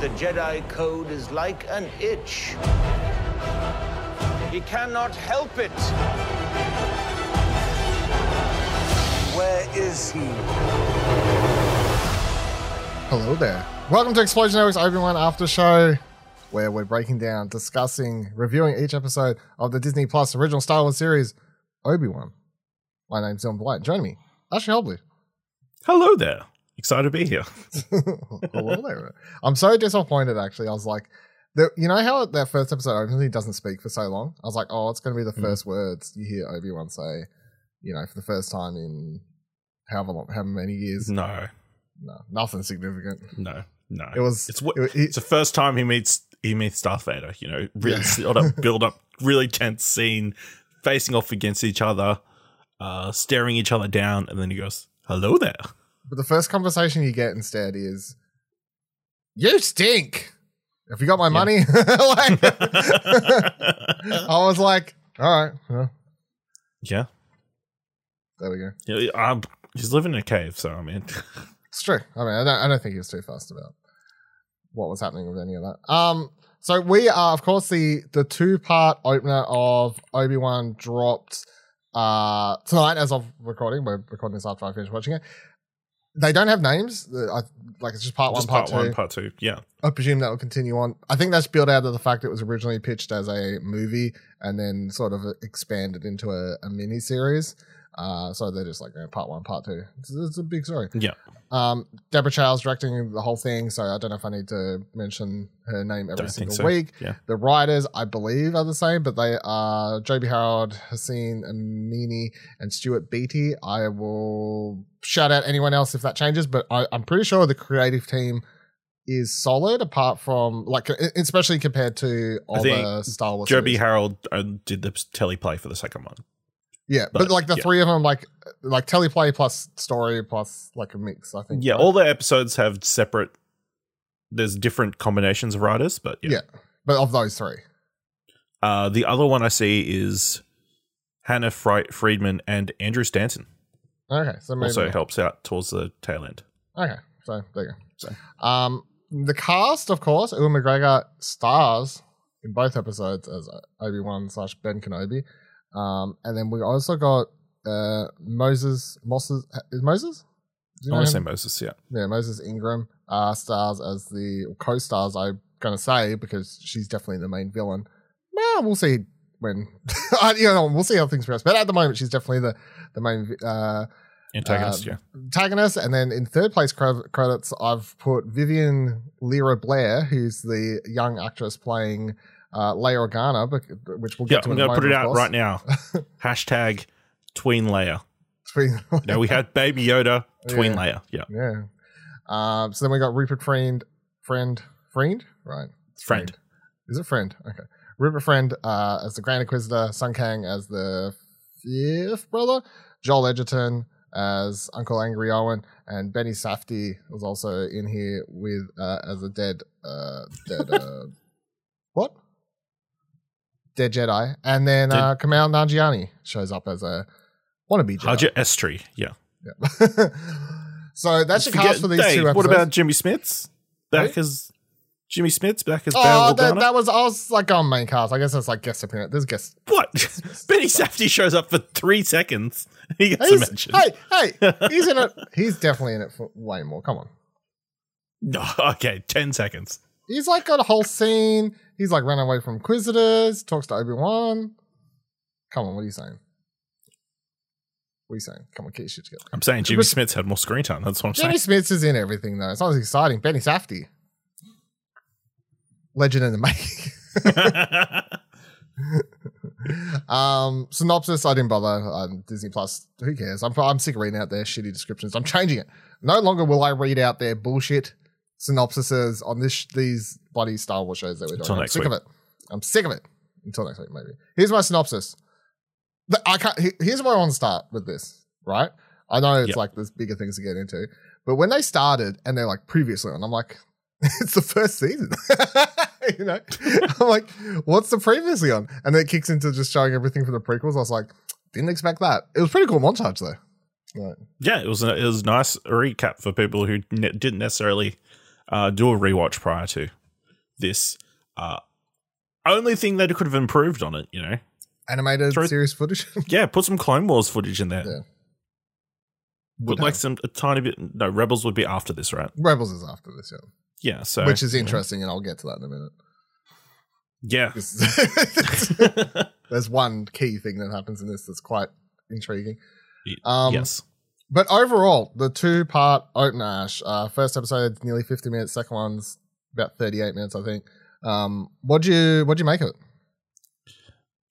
The Jedi Code is like an itch. He cannot help it. Where is he? Hello there. Welcome to Explosion Network's Obi-Wan After Show, where we're breaking down, discussing, reviewing each episode of the Disney Plus original Star Wars series, Obi-Wan. My name's Dylan Blight. Join me, Ashley Hobley. Hello there. Excited to be here. Hello there. I'm so disappointed, actually. I was like, the, you know how that first episode opens, he doesn't speak for so long? I was like, oh, it's going to be the Mm. first words you hear Obi-Wan say, you know, for the first time in however long, however many years. No, No, nothing significant. no, no. It was- It's it- it- it's the first time he meets he meets Darth Vader. You know, really sort of build up, really tense scene, facing off against each other, uh, staring each other down, and then he goes, "Hello there." But the first conversation you get instead is, "You stink." Have you got my money? like, I was like, "All right, well, yeah, there we go." yeah. Um, he's living in a cave, so I mean, It's true. I mean, I don't, I don't think he was too fussed about what was happening with any of that. Um, so we are, of course, the the two part opener of Obi Wan dropped uh tonight as of recording. We're recording this after I finish watching it. They don't have names. I, like it's just part just one, part, part two. one, part two. Yeah, I presume that will continue on. I think that's built out of the fact it was originally pitched as a movie and then sort of expanded into a, a mini series. Uh, so they're just like you know, part one, part two. It's, it's a big story. yeah. Um, Deborah Chow's directing the whole thing, so I don't know if I need to mention her name every Don't single so. week. Yeah. The writers, I believe, are the same, but they are Joby Harold, Hossein Amini, and Stuart Beattie. I will shout out anyone else if that changes, but I, I'm pretty sure the creative team is solid, apart from like, especially compared to other Star Wars. Joby. Harold uh, did the teleplay for the second one. Yeah, but, but, like the yeah. three of them, like like teleplay plus story plus like a mix. I think. Yeah, right? all the episodes have separate. There's different combinations of writers, but yeah. yeah, but of those three. Uh, the other one I see is Hannah Fri- Friedman and Andrew Stanton. Okay, so maybe Also helps out towards the tail end. Okay, so there you go. So, um, the cast, of course, Ewan McGregor stars in both episodes as Obi Wan slash Ben Kenobi, um, and then we also got uh Moses Moses is Moses. Do you I want to say? Moses, yeah. Yeah, Moses Ingram uh, stars as the co-stars. I'm gonna say because she's definitely the main villain. Well, we'll see when you know we'll see how things progress. But at the moment, she's definitely the the main uh, Antagonist, uh, yeah. antagonist. And then in third place cre- credits, I've put Vivian Lyra Blair, who's the young actress playing uh, Leia Organa, which we'll Yeah, get to. I'm going to put it out course. right now. Hashtag tween Leia. Between- Now we had Baby Yoda, tween Yeah. Leia. Yeah. yeah. Um, so then we got Rupert Friend, friend, friend, right? Friend. Is it friend? Okay. Rupert Friend uh, as the Grand Inquisitor, Sung Kang as the fifth brother, Joel Edgerton as Uncle Angry Owen, and Benny Safdie was also in here with uh, as a dead, uh, dead, uh, what? Dead Jedi, and then Dead- uh, Kumail Nanjiani shows up as a wannabe Jedi. Haja Estree. Yeah. Yeah. so that's the cast for these Dave, two episodes. What about Jimmy Smits Back as Jimmy Smits back as Oh, that, that was I was like on main cast. I guess that's like guest appearance. There's guest. What? Benny Safdie shows up for three seconds. He gets a mention. hey, hey, he's in it. He's definitely in it for way more. Come on. No, okay, 10 seconds. He's like got a whole scene. He's like running away from Inquisitors. Talks to Obi Wan. Come on, what are you saying? What are you saying? Come on, get your shit together. I'm saying Jimmy Smits had more screen time. That's what I'm saying. Jimmy Smits is in everything though. It's not as exciting. Benny Safdie, legend in the making. um, synopsis. I didn't bother. Um, Disney Plus. Who cares? I'm I'm sick of reading out their shitty descriptions. I'm changing it. No longer will I read out their bullshit synopsises on this these bloody Star Wars shows that we're doing. I'm sick week. of it. I'm sick of it. Until next week, maybe. Here's my synopsis. I can't. Here's where I want to start with this. Right. I know it's Yep. like there's bigger things to get into, but when they started and they're like previously on, I'm like, it's the first season. you know, I'm like, what's the previously on? And then it kicks into just showing everything from the prequels. I was like, didn't expect that. It was pretty cool montage though. Right. yeah, it was a, it was a nice recap for people who ne- didn't necessarily uh, do a rewatch prior to this. Uh, only thing that could have improved on it, you know, Animated Throw- series footage. yeah, put some Clone Wars footage in there. Yeah. Would like have. some a tiny bit. No, Rebels would be after this, right? Rebels is after this, yeah. Yeah, so Which is interesting, and I'll get to that in a minute. Yeah, There's one key thing that happens in this that's quite intriguing. Um, yes. But overall, the two part Open Ash, uh, first episode nearly 50 minutes, second one's about 38 minutes, I think. Um, what'd you what'd you make of it?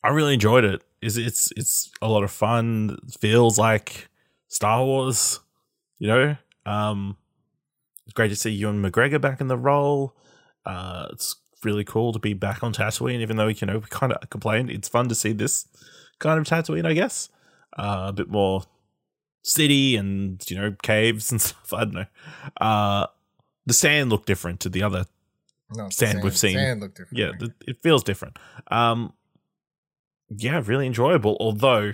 I really enjoyed it. Is it's it's a lot of fun. It feels like Star Wars, you know. Um, it's great to see Ewan McGregor back in the role. Uh, it's really cool to be back on Tatooine, even though you know we kind of complained. It's fun to see this kind of Tatooine, I guess. Uh, a bit more city and you know caves and stuff. I don't know. Uh, the sand looked different to the other No, it's Sand we've seen. Sand looked different. yeah, th- it feels different. Um, yeah, really enjoyable. Although,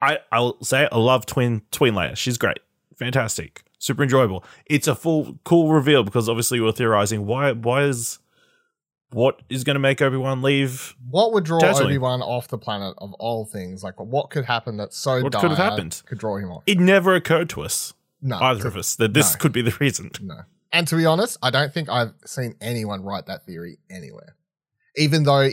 I I'll say I love Twin Twin Leia. She's great, fantastic, super enjoyable. It's a full cool reveal because obviously we're theorizing why why is what is going to make Obi Wan leave? What would draw. Obi Wan off the planet of all things? Like, what could happen that's so What could have happened? Could draw him off. It never occurred to us no, either to- of us that this no. could be the reason. No. And to be honest, I don't think I've seen anyone write that theory anywhere. Even though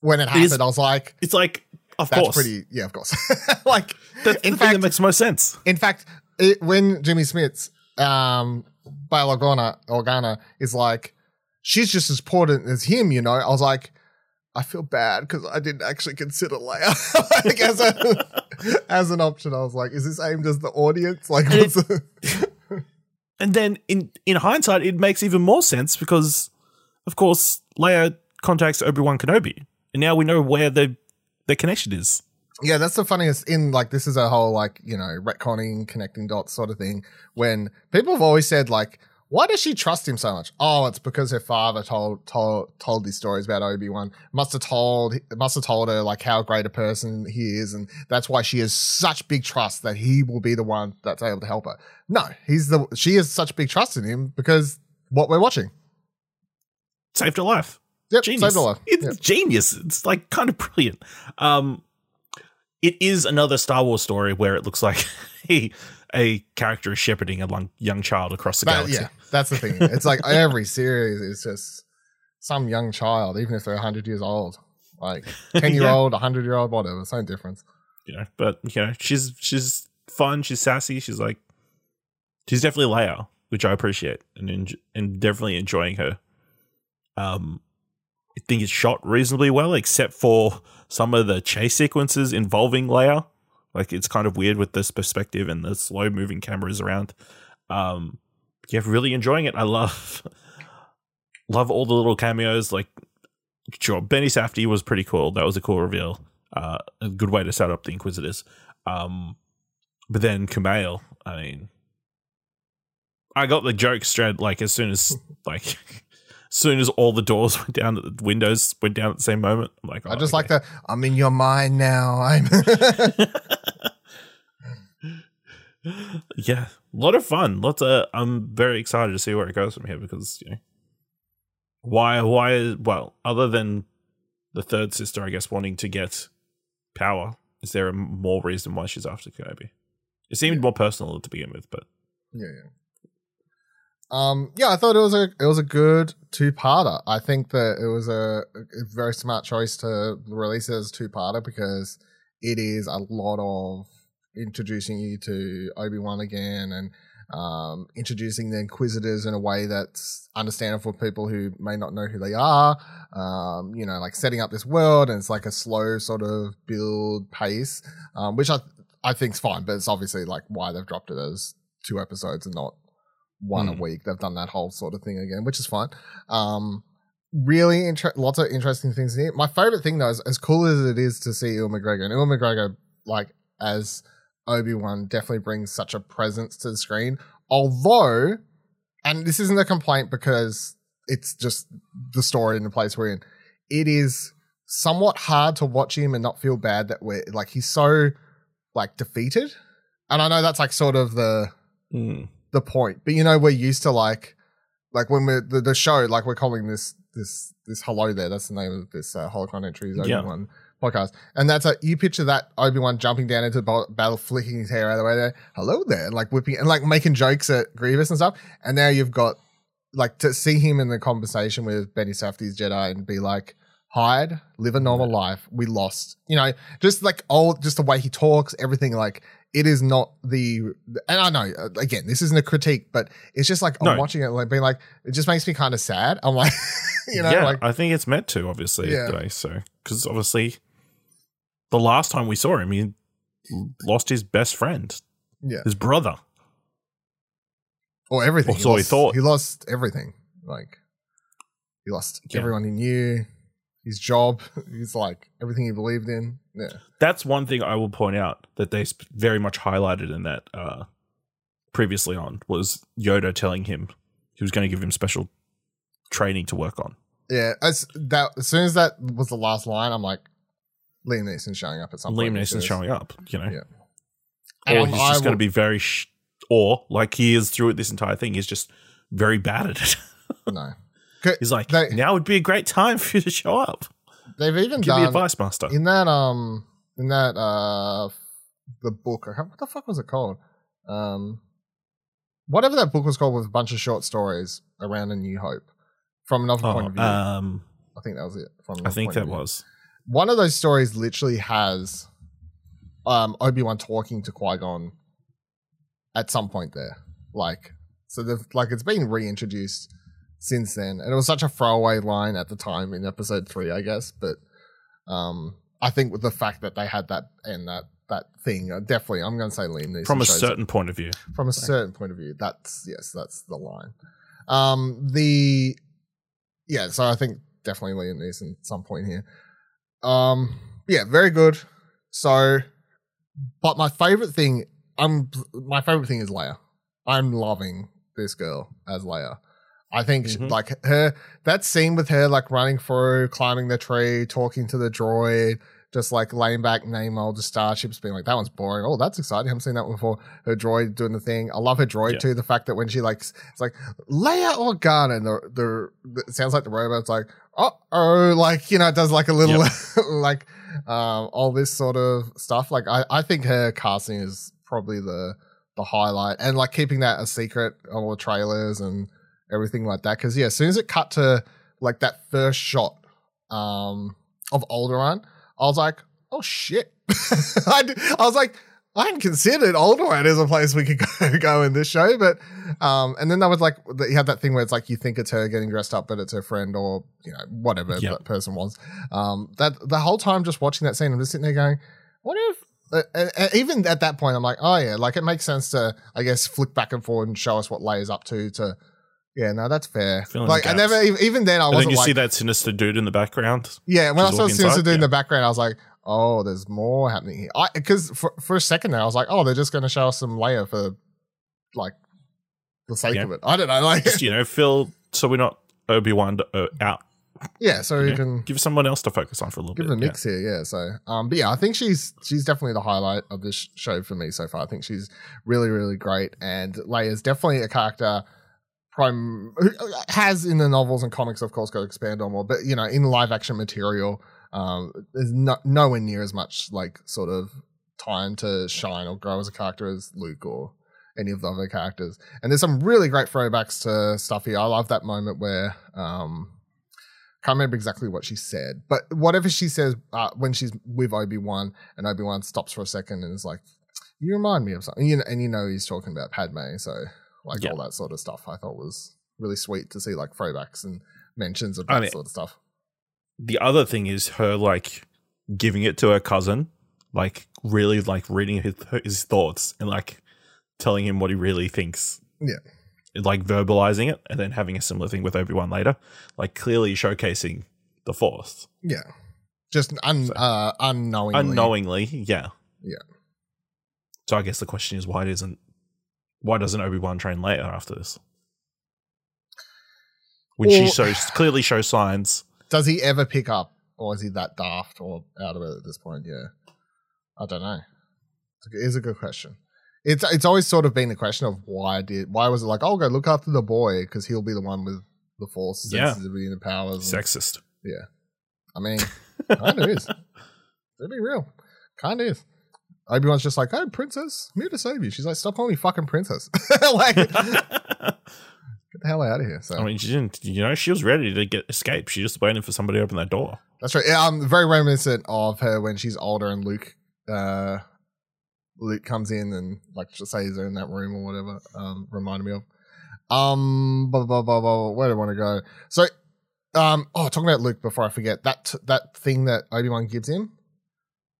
when it It happened, is- I was like, It's like, of that's course, pretty, yeah, of course. like, that's the in thing fact, that makes most sense. in fact, it, when Jimmy Smits' um, Bail Organa, Organa is like, she's just as important as him, you know. I was like, I feel bad because I didn't actually consider Leia like, as, a, as an option. I was like, is this aimed as the audience? Like, And what's the- And then in in hindsight, it makes even more sense because, of course, Leia contacts Obi Wan Kenobi, and now we know where the the connection is. Yeah, that's the funniest in like this is a whole like, you know, retconning, connecting dots sort of thing. When people have always said, like, why does she trust him so much? Oh, it's because her father told told told these stories about Obi-Wan. Must have told must have told her like how great a person he is, and that's why she has such big trust that he will be the one that's able to help her. No, he's the she has such big trust in him because what we're watching. Saved her life. Yep, Genius. saved her life. It's Yep. genius. It's like kind of brilliant. Um, it is another Star Wars story where it looks like a, a character is shepherding a young child across the That- galaxy. yeah, that's the thing. It's like every series is just some young child, even if they're 100 years old. Like 10 year old, 100 year old, whatever, same difference. you know. But you know, she's she's fun. She's sassy. She's like, she's definitely Leia, which I appreciate, and enj- and definitely enjoying her. Um, I think it's shot reasonably well, except for some of the chase sequences involving Leia. Like it's kind of weird with this perspective and the slow moving cameras around. Um, yeah, really enjoying it. I love love all the little cameos. Like, sure, Benny Safdie was pretty cool. That was a cool reveal. Uh, a good way to set up the Inquisitors. Um, but then Kumail, I mean, I got the joke straight. Like as soon as like, soon as all the doors went down, the windows went down at the same moment. I'm like, I oh, just okay. like the, I'm in your mind now. I'm. yeah, a lot of fun. Lots of. I'm very excited to see where it goes from here because you know, why? Why? Well, other than the third sister, I guess, wanting to get power, is there a more reason why she's after Kenobi? It seemed more personal to begin with, but yeah, yeah. Um, yeah, I thought it was a it was a good two parter. I think that it was a, a very smart choice to release it as two parter because it is a lot of introducing you to Obi Wan again and um, introducing the Inquisitors in a way that's understandable for people who may not know who they are. Um, you know, like setting up this world, and it's like a slow sort of build pace, um, which I I think's fine, but it's obviously like why they've dropped it as two episodes and not one a Hmm. week. They've done that whole sort of thing again, which is fine. Um, really, inter- lots of interesting things in here. My favorite thing though is as cool as it is to see Ewan McGregor, and Ewan McGregor, like as Obi Wan, definitely brings such a presence to the screen. Although, and this isn't a complaint because it's just the story and the place we're in. It is somewhat hard to watch him and not feel bad that we're like he's so like defeated. And I know that's like sort of the mm, the point. But you know, we're used to like like when we're the, the show, like we're calling this this this hello there. That's the name of this uh, holocron entries Obi Yeah. Wan podcast, and that's a you picture that Obi Wan jumping down into the battle, flicking his hair out of the way there, hello there, and like whipping and like making jokes at Grievous and stuff. And now you've got like to see him in the conversation with Benny Safdie's Jedi and be like. Hide, live a normal life. We lost, you know, just like all, just the way he talks, everything. Like it is not the, and I know uh, again, this isn't a critique, but it's just like I'm No. watching it, like being like, it just makes me kind of sad. I'm like, you know, yeah, like I think it's meant to, obviously, Yeah. today. So, because obviously, the last time we saw him, he lost his best friend, yeah, his brother. or everything. Or so he lost, thought. He lost everything. Like he lost Yeah. everyone he knew, his job. He's like everything he believed in. Yeah, That's one thing I will point out that they very much highlighted in that uh, previously on was Yoda telling him he was going to give him special training to work on. yeah. As that, as soon as that was the last line, I'm like, Liam Neeson showing up at some Liam Neeson's showing up, you know, Yeah. or And he's I just going to be very, sh- or like he is through this entire thing, he's just very bad at it. no. He's like, They- now would be a great time for you to show up. They've even Give me done advice, master. in that um in that uh the book. I What the fuck was it called? Um, whatever that book was called with a bunch of short stories around a New Hope from another point Oh, of view. um, I think that was it. From I think that was. one of those stories. Literally has um Obi Wan talking to Qui Gon at some point there, like so. They've like it's been reintroduced since then, and it was such a throwaway line at the time in Episode Three, I guess. But um, I think with the fact that they had that and that that thing, uh, definitely, I'm going to say Liam Neeson From a shows- certain point of view. from a certain point of view. That's yes, that's the line. Um, the yeah, so I think definitely Liam Neeson at some point here. Um, yeah, very good. So, but my favorite thing, I'm my favorite thing is Leia. I'm loving this girl as Leia. I think Mhm. like her that scene with her like running through, climbing the tree, talking to the droid, just like laying back, name all the starships, being like, that one's boring. Oh, that's exciting. I haven't seen that one before. Her droid doing the thing. I love her droid Yeah. too. The fact that when she like, s- it's like Leia Organa, and the, the, sounds like the robot's like, oh, oh, like, you know, it does like a little, like, um, all this sort of stuff. Like, I, I think her casting is probably the, the highlight and like keeping that a secret on all the trailers and everything like that. Cause yeah, as soon as it cut to like that first shot, um, of Alderaan, I was like, oh shit. I, d- I was like, I hadn't considered Alderaan as a place we could go, go in this show, but um, and then that was like you had that thing where it's like you think it's her getting dressed up, but it's her friend or you know whatever Yep. that person was. Um, that the whole time just watching that scene, I'm just sitting there going, what if? Uh, uh, even at that point, I'm like, oh yeah, like it makes sense to, I guess, flick back and forward and show us what Leia's up to. To yeah, no, that's fair. Fill in like I gaps. never, even- even then, I And wasn't then you like, see that sinister dude in the background. yeah, when I saw Sinister inside? Dude in the background, I was like, oh, there's more happening here. I because for, for a second there, I was like, oh, they're just going to show us some Leia for like the sake Yeah. of it. I don't know, like Just, you know, Phil, so we're not Obi Wan uh, out. yeah. So you you know? can Give someone else to focus on for a little bit. give bit. a mix here, yeah. So um, but yeah, I think she's she's definitely the highlight of this show for me so far. I think she's really really great, and Leia's definitely a character. Prime has in the novels and comics, of course, got to expand on more. But you know, in live action material, um, there's no, nowhere near as much like sort of time to shine or grow as a character as Luke or any of the other characters. And there's some really great throwbacks to stuff here. I love that moment where um, can't remember exactly what she said, but whatever she says uh, when she's with Obi Wan, and Obi Wan stops for a second and is like, "You remind me of something," you know, and you know he's talking about Padme, so like Yeah. all that sort of stuff. I thought was really sweet to see like throwbacks and mentions of I that mean- sort of stuff. The other thing is her like giving it to her cousin, like really like reading his his thoughts and like telling him what he really thinks. Yeah. Like verbalizing it and then having a similar thing with Obi Wan later, like clearly showcasing the Force Yeah, just un, uh, unknowingly. unknowingly. Yeah, Yeah. So I guess the question is why doesn't why doesn't Obi Wan train later after this? When she Or- shows clearly shows signs. Does he ever pick up, or is he that daft or out of it at this point? Yeah, I don't know. It's a- It is a good question. it's it's always sort of been a question of why did why was it like oh go look after the boy because he'll be the one with the force Yeah. sensitivity and the powers. and- Sexist. Yeah, I mean, kind of is. To be real, kind of is. Obi Wan's just like, "Hey, princess, I'm here to save you." She's like, "Stop calling me fucking princess!" like, get the hell out of here. So I mean, she didn't. You know, she was ready to get escape. She just waiting for somebody to open that door. that's right. Yeah, I'm very reminiscent of her when she's older and Luke, uh, Luke comes in and like just says her in that room or whatever. Um, reminded me of. Um, blah, blah, blah, blah, where do I want to go? So, um, oh, talking about Luke before I forget that that thing that Obi Wan gives him,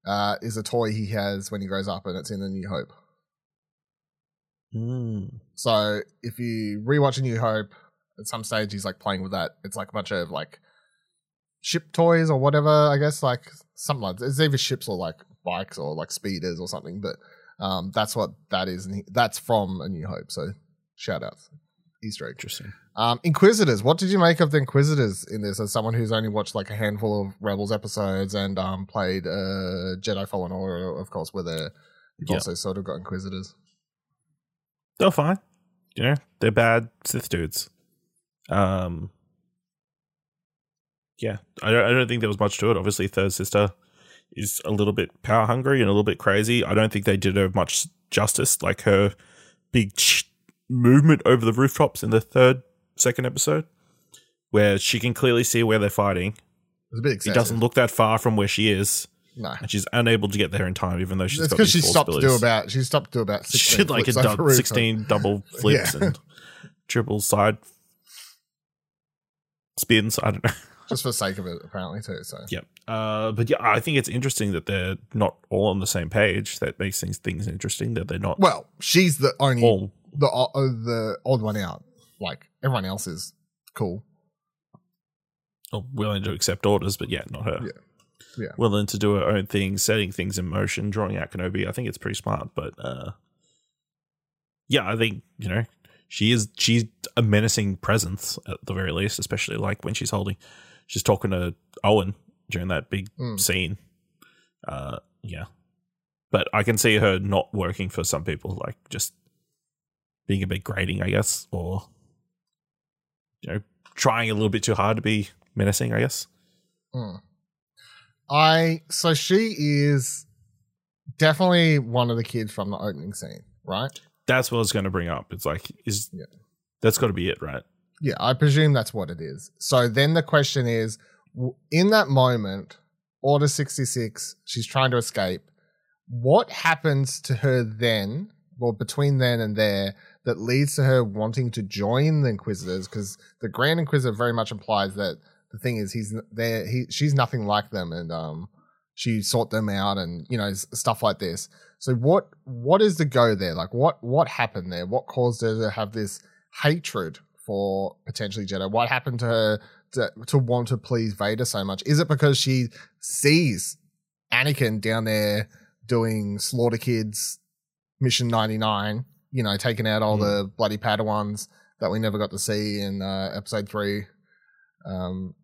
uh, is a toy he has when he grows up, and it's in the New Hope. Mm. So if you rewatch A New Hope, at some stage he's like playing with that. It's like a bunch of like ship toys or whatever. I guess like something like it's either ships or like bikes or like speeders or something. But um, that's what that is, and he, that's from A New Hope. So shout outs, Easter egg. Interesting. Um, Inquisitors. What did you make of the Inquisitors in this? As someone who's only watched like a handful of Rebels episodes and um, played uh, Jedi Fallen Order, of course, where they're you've Yeah. also sort of got Inquisitors. They're fine. You know, they're bad Sith dudes. Um. Yeah, I don't. I don't think there was much to it. Obviously, third sister is a little bit power hungry and a little bit crazy. I don't think they did her much justice. Like her big ch- movement over the rooftops in the third, second episode, where she can clearly see where they're fighting. It's a bit He excessive. doesn't look that far from where she is, No. and she's unable to get there in time, even though she's because she stopped to do about she stopped to do about She sixteen did like a flips over dou- roof. 16 double flips Yeah. and triple side spins. I don't know. just for the sake of it, apparently too. So yeah, Uh, but yeah, I think it's interesting that they're not all on the same page. That makes things things interesting that they're not well, she's the only all. The uh, the odd one out. Like everyone else is cool. all willing to accept orders, but yeah, not her. Yeah. Yeah. Willing to do her own thing, setting things in motion, drawing out Kenobi. I think it's pretty smart, but uh, yeah, I think you know she is she's a menacing presence at the very least, especially like when she's holding, she's talking to Owen during that big Mm. scene. Uh, yeah, but I can see her not working for some people, like just being a bit grating, I guess, or you know, trying a little bit too hard to be menacing, I guess. Mm. I so she is definitely one of the kids from the opening scene, right? That's what I was going to bring up. It's like, is Yeah. that's got to be it, right? Yeah, I presume that's what it is. So then the question is in that moment, Order 66, she's trying to escape. What happens to her then, well, between then and there, that leads to her wanting to join the Inquisitors? Because the Grand Inquisitor very much implies that the thing is, he's there, he, she's nothing like them, and um, she sought them out, and you know, stuff like this. So what what is the go there? Like, what what happened there? What caused her to have this hatred for potentially Jedi? What happened to her to, to want to please Vader so much? Is it because she sees Anakin down there doing Slaughter Kids Mission 99, you know, taking out all the bloody Padawans that we never got to see in uh, episode three? Um,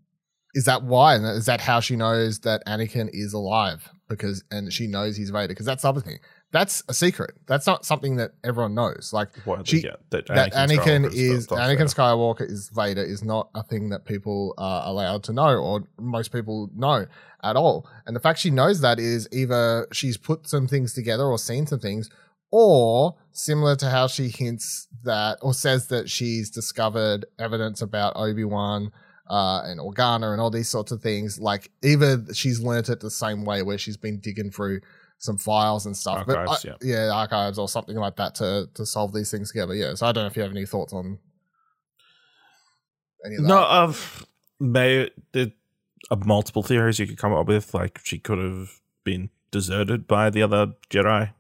is that why? And is that how she knows that Anakin is alive? Because and she knows he's Vader. Because that's the other thing. That's a secret. That's not something that everyone knows. Like What She- yeah, that that Anakin is Darth Anakin. Skywalker is Vader is not a thing that people are allowed to know, or most people know at all. And the fact she knows that is either she's put some things together or seen some things, or similar to how she hints that or says that she's discovered evidence about Obi Wan. Uh, and Organa and all these sorts of things. Like either she's learnt it the same way, where she's been digging through some files and stuff. Archives, but I- yeah, archives or something like that to to solve these things together. Yeah. So I don't know if you have any thoughts on any of that. No, I've may there are multiple theories you could come up with. Like she could have been deserted by the other Jedi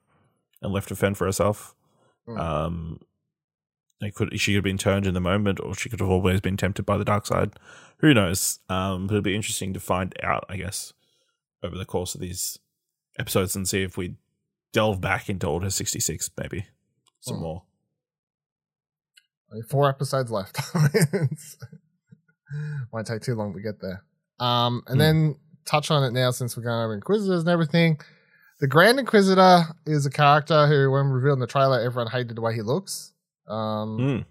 and left to fend for herself. Hmm. Um, they could she could have been turned in the moment, or she could have always been tempted by the dark side. Who knows? Um, but it'd be interesting to find out, I guess, over the course of these episodes and see if we delve back into Order sixty six, maybe some Hmm. more. Only four episodes left. Won't take too long to get there. Um, and Hmm. then touch on it now since we're going over Inquisitors and everything. The Grand Inquisitor is a character who, when revealed in the trailer, everyone hated the way he looks. Um, Mm.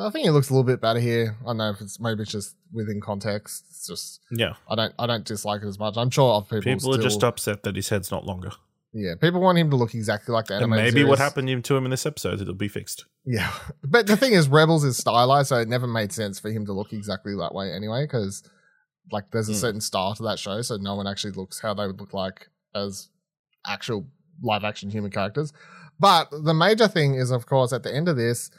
I think he looks a little bit better here. I don't know if it's maybe it's just within context. It's just Yeah. I don't I don't dislike it as much. I'm sure other people People are just upset that his head's not longer. yeah. People want him to look exactly like the And animated maybe what happened to him in this episode, it'll be fixed. Yeah, but the thing is, Rebels is stylized, so it never made sense for him to look exactly that way anyway. Because like, there's a Mm. certain style to that show, so no one actually looks how they would look like as actual live action human characters. But the major thing is, of course, at the end of this,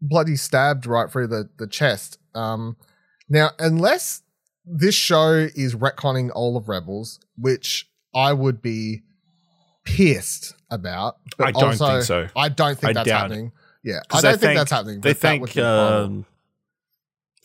bloody stabbed right through the the chest. Um, now, unless this show is retconning all of Rebels, which I would be pissed about. I don't also, think so. I don't think I that's doubt it. happening. Yeah, I don't they think that's happening. They be um,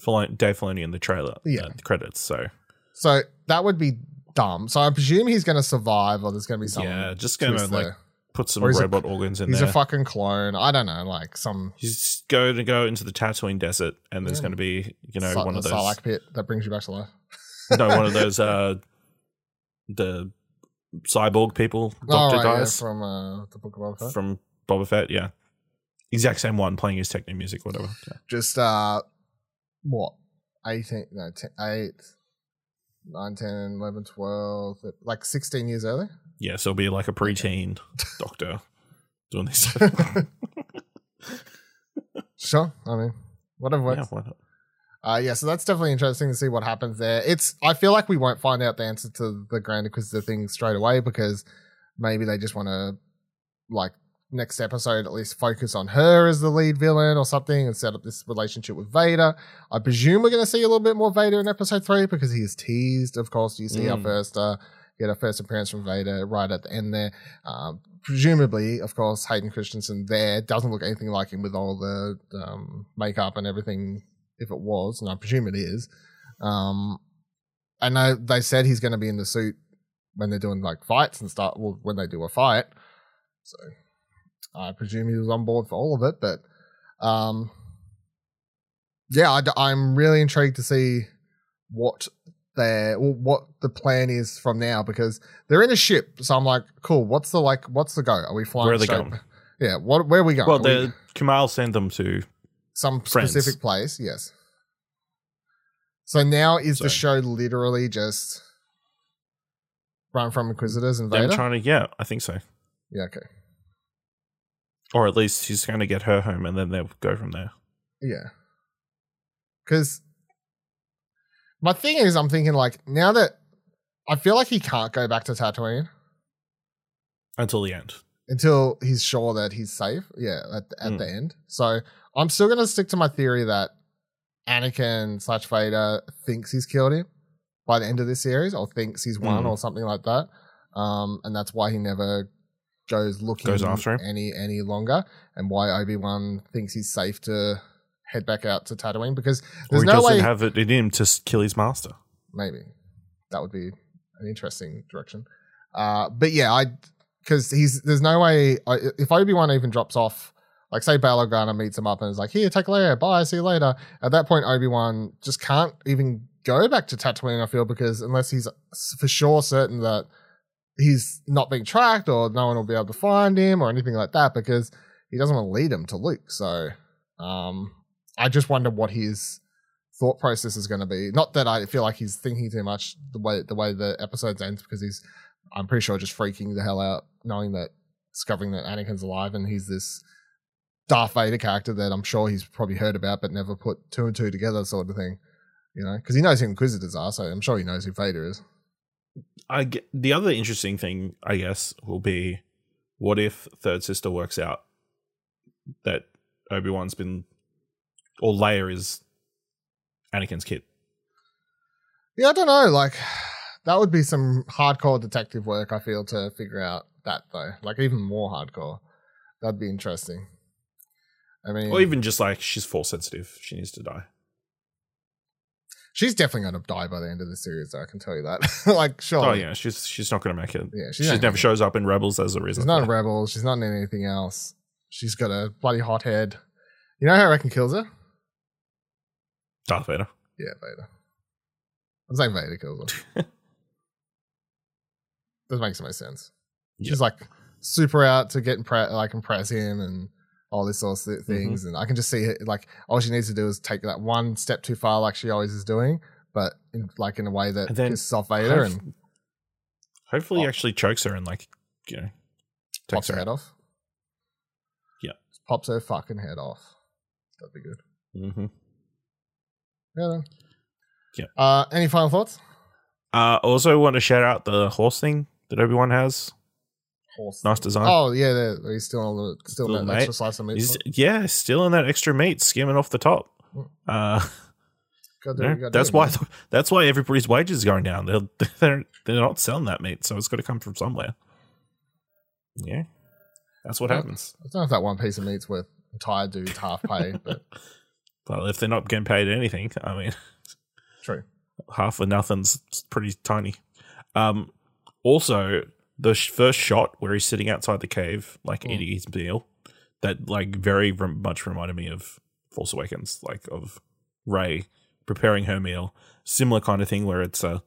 Filoni, Dave Filoni in the trailer, Yeah. uh, the credits. So so that would be dumb. So I presume he's going to survive, or there's going to be some. yeah, just gonna like put some he's a- robot organs in he's there. a fucking clone. I don't know, like some He's going to go into the Tatooine desert, and there's Yeah. going to be you know one of those Sarlacc pit that brings you back to life. no one of those uh the cyborg people Oh, Doctor right, yeah, from uh, the Book of Boba Fett. from Boba Fett. Yeah, exact same one playing his techno music, whatever. Yeah. Just uh, what 18, no, 10, 8, 9, 10, 11, 12, like 16 years early. Yeah, so it'll be like a preteen doctor doing this. Sure, I mean, whatever works. yeah? Uh, yeah, so that's definitely interesting to see what happens there. It's I feel like we won't find out the answer to the Grand Inquisitor thing straight away because maybe they just want to like next episode at least focus on her as the lead villain or something and set up this relationship with Vader. I presume we're going to see a little bit more Vader in episode three because he is teased. Of course, you see our Mm. first uh, get our first appearance from Vader right at the end there. Um, presumably, of course, Hayden Christensen there doesn't look anything like him with all the um, makeup and everything. If it was, and I presume it is, um, I know they said he's going to be in the suit when they're doing like fights and stuff. Well, when they do a fight, so I presume he was on board for all of it. But um, yeah, I, am really intrigued to see what their what the plan is from now because they're in a ship. So I'm like, cool. What's the like? What's the go? Are we flying? Where are they straight- going? Yeah. What? Where are we going? Well, we- the Kumail sent them to some friends. specific place. Yes. So now is the show literally just run from Inquisitors and Vader? trying to. Yeah, I think so. yeah. Okay. Or at least he's going to get her home, and then they'll go from there. Yeah. Because my thing is, I'm thinking like now that I feel like he can't go back to Tatooine Until the end. until he's sure that he's safe. Yeah, at, at Mm. the end. So I'm still gonna stick to my theory that Anakin slash Vader thinks he's killed him by the end of this series, or thinks he's won, Mm. or something like that. Um, and that's why he never goes looking Goes after him? any any longer, and why Obi Wan thinks he's safe to head back out to Tatooine because Or there's he no doesn't way. have it in him to kill his master. maybe that would be an interesting direction. Uh, but yeah, I because he's there's no way I, if Obi Wan even drops off, like say Bail Organa meets him up and is like, "Here, take Leia, bye, see you later." At that point, Obi Wan just can't even go back to Tatooine. I feel because unless he's for sure certain that he's not being tracked or no one will be able to find him or anything like that, because he doesn't want to lead him to Luke. So, um, I just wonder what his thought process is going to be. Not that I feel like he's thinking too much the way the way the episodes ends because he's I'm pretty sure just freaking the hell out knowing that discovering that Anakin's alive and he's this Darth Vader character that I'm sure he's probably heard about but never put two and two together sort of thing. You know, because he knows who Inquisitors are, so I'm sure he knows who Vader is. I get, the other interesting thing, I guess, will be what if Third Sister works out that Obi Wan's been, or Leia is Anakin's kid. Yeah, I don't know. Like, that would be some hardcore detective work, I feel, to figure out that, though. Like, even more hardcore. That'd be interesting. I mean, Or even just like she's force sensitive, she needs to die. She's definitely going to die by the end of the series, though, I can tell you that. like, sure. Oh yeah, she's she's not going to make it. Yeah, she never shows up in Rebels as a reason. She's not a for it. rebel. She's not in anything else. She's got a bloody hot head. You know how I reckon kills her? Darth Vader. Yeah, Vader. I'm saying Vader kills her. Doesn't make so sense. She's like super out to get impre- like impress him and all these sorts of things. And I can just see it like all she needs to do is take that one step too far, like she always is doing, but in, like in a way that And then pisses off Vader and Hopefully, he Oh. actually chokes her and like you know pops takes her her head out. off. Yeah. pops her fucking head off. That'd be good. Mm-hmm. Yeah. Then. Yeah. Uh, any final thoughts? Uh, also, want to shout out the horse thing that Obi Wan has. Horse. Nice design. Oh yeah, there- he's still on the still Little on that mate. extra slice of meat. He's, yeah, still in that extra meat, skimming off the top. Mm. Uh, Gotta do yeah, you gotta that's do, why. man. That's why everybody's wages are going down. They're they're they're not selling that meat, so it's got to come from somewhere. Yeah, that's what Yeah. happens. I don't know if that one piece of meat's worth entire dude's half pay, but Well, if they're not getting paid anything, I mean, true. half of nothing's pretty tiny. Um, also, the sh- first shot where he's sitting outside the cave, like Mm. eating his meal, that like very rem- much reminded me of Force Awakens, like of Rey preparing her meal. Similar kind of thing where it's a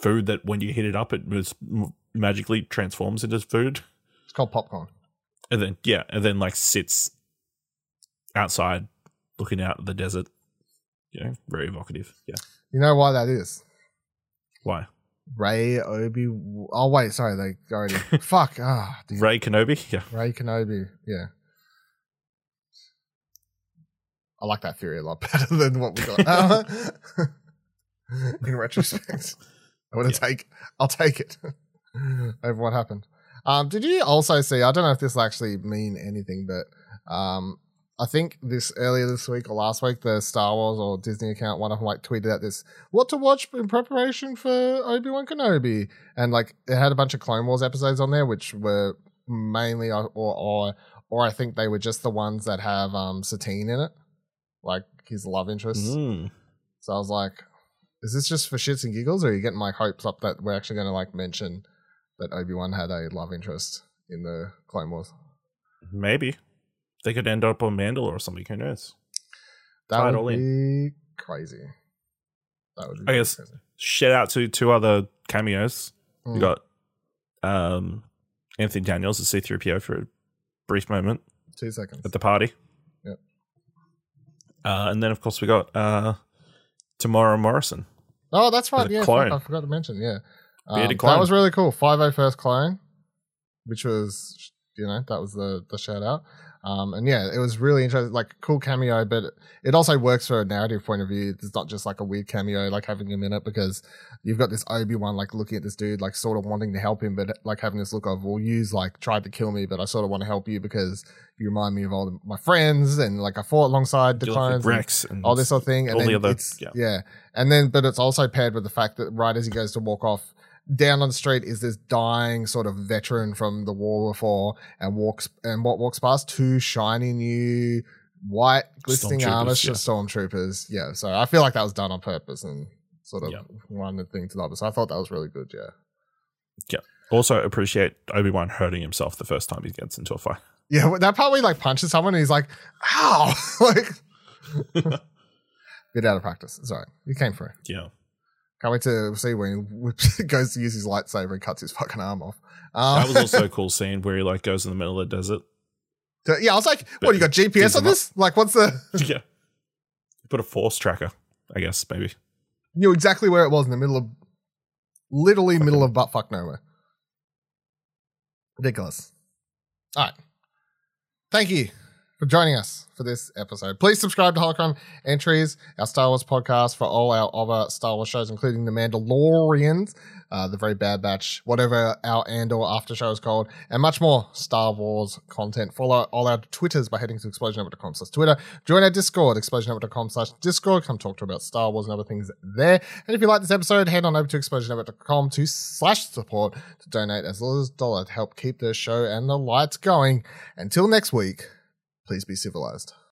food that when you heat it up, it moves, m- magically transforms into food, It's called popcorn. and then yeah, and then like sits outside looking out at the desert. You know, very evocative. Yeah, You know why that is? why? Rey Obi. Oh wait, sorry, they already. fuck. Ah, dude. Rey Kenobi. Yeah. Rey Kenobi. Yeah. I like that theory a lot better than what we got. Uh, in retrospect, I want to take. I'll take it over what happened. Um, did you also see? I don't know if this will actually mean anything, but um, I think this earlier this week or last week, the Star Wars or Disney account, one of them like tweeted out this what to watch in preparation for Obi Wan Kenobi, and like it had a bunch of Clone Wars episodes on there, which were mainly or or or I think they were just the ones that have um Satine in it, like his love interest. Mm. So I was like, is this just for shits and giggles, or are you getting my hopes up that we're actually going to like mention that Obi Wan had a love interest in the Clone Wars? Maybe they could end up on Mandalore or something. Who knows? That Tie it would be crazy. That would be I guess- crazy. Shout out to two other cameos. Mm. We got um, Anthony Daniels as C3PO for a brief moment two seconds. at the party. Yep. Uh, and then, of course, we got uh, Temuera Morrison. Oh, that's right. Yeah, clone. I forgot to mention. Yeah, um, that was really cool. Five O first clone, which was you know that was the the shout out. Um, and yeah, it was really interesting, like cool cameo, but it also works for a narrative point of view. It's not just like a weird cameo, like having him in it, because you've got this Obi Wan like looking at this dude, like sort of wanting to help him, but like having this look of, well, you's like tried to kill me, but I sort of want to help you because you remind me of all the, my friends, and like I fought alongside the clones. and- Rex and all this sort of thing. And all then the other- yeah. yeah. And then, but it's also paired with the fact that right as he goes to walk off, down on the street is this dying sort of veteran from the war before and walks, and what walks past two shiny new white glistening armor yeah. stormtroopers. Yeah. So I feel like that was done on purpose and sort of Yeah. one thing to the other. So I thought that was really good. Yeah. Yeah. Also appreciate Obi Wan hurting himself the first time he gets into a fight. Yeah. well, That part where like punches someone and he's like, ow. like, bit out of practice. Sorry. You came for it. Yeah. Can't wait to see when he goes to use his lightsaber and cuts his fucking arm off. Um, That was also a cool scene where he like goes in the middle of the desert. yeah, I was like, "What? You got GPS on him up. this? Like, what's the?" yeah. Put a force tracker, I guess, maybe. Knew exactly where it was in the middle of, literally middle of buttfuck nowhere. Ridiculous. All right. Thank you for joining us for this episode. Please subscribe to Holocron Entries, our Star Wars podcast, for all our other Star Wars shows, including The Mandalorians, uh, The Very Bad Batch, whatever our Andor after show is called, and much more Star Wars content. Follow all our Twitters by heading to explosionnetwork.com slash Twitter. Join our Discord, explosionnetwork.com slash Discord. Come talk to us about Star Wars and other things there. And if you like this episode, head on over to explosionnetwork.com to slash support to donate as little as dollar to help keep the show and the lights going. Until next week, please be civilized.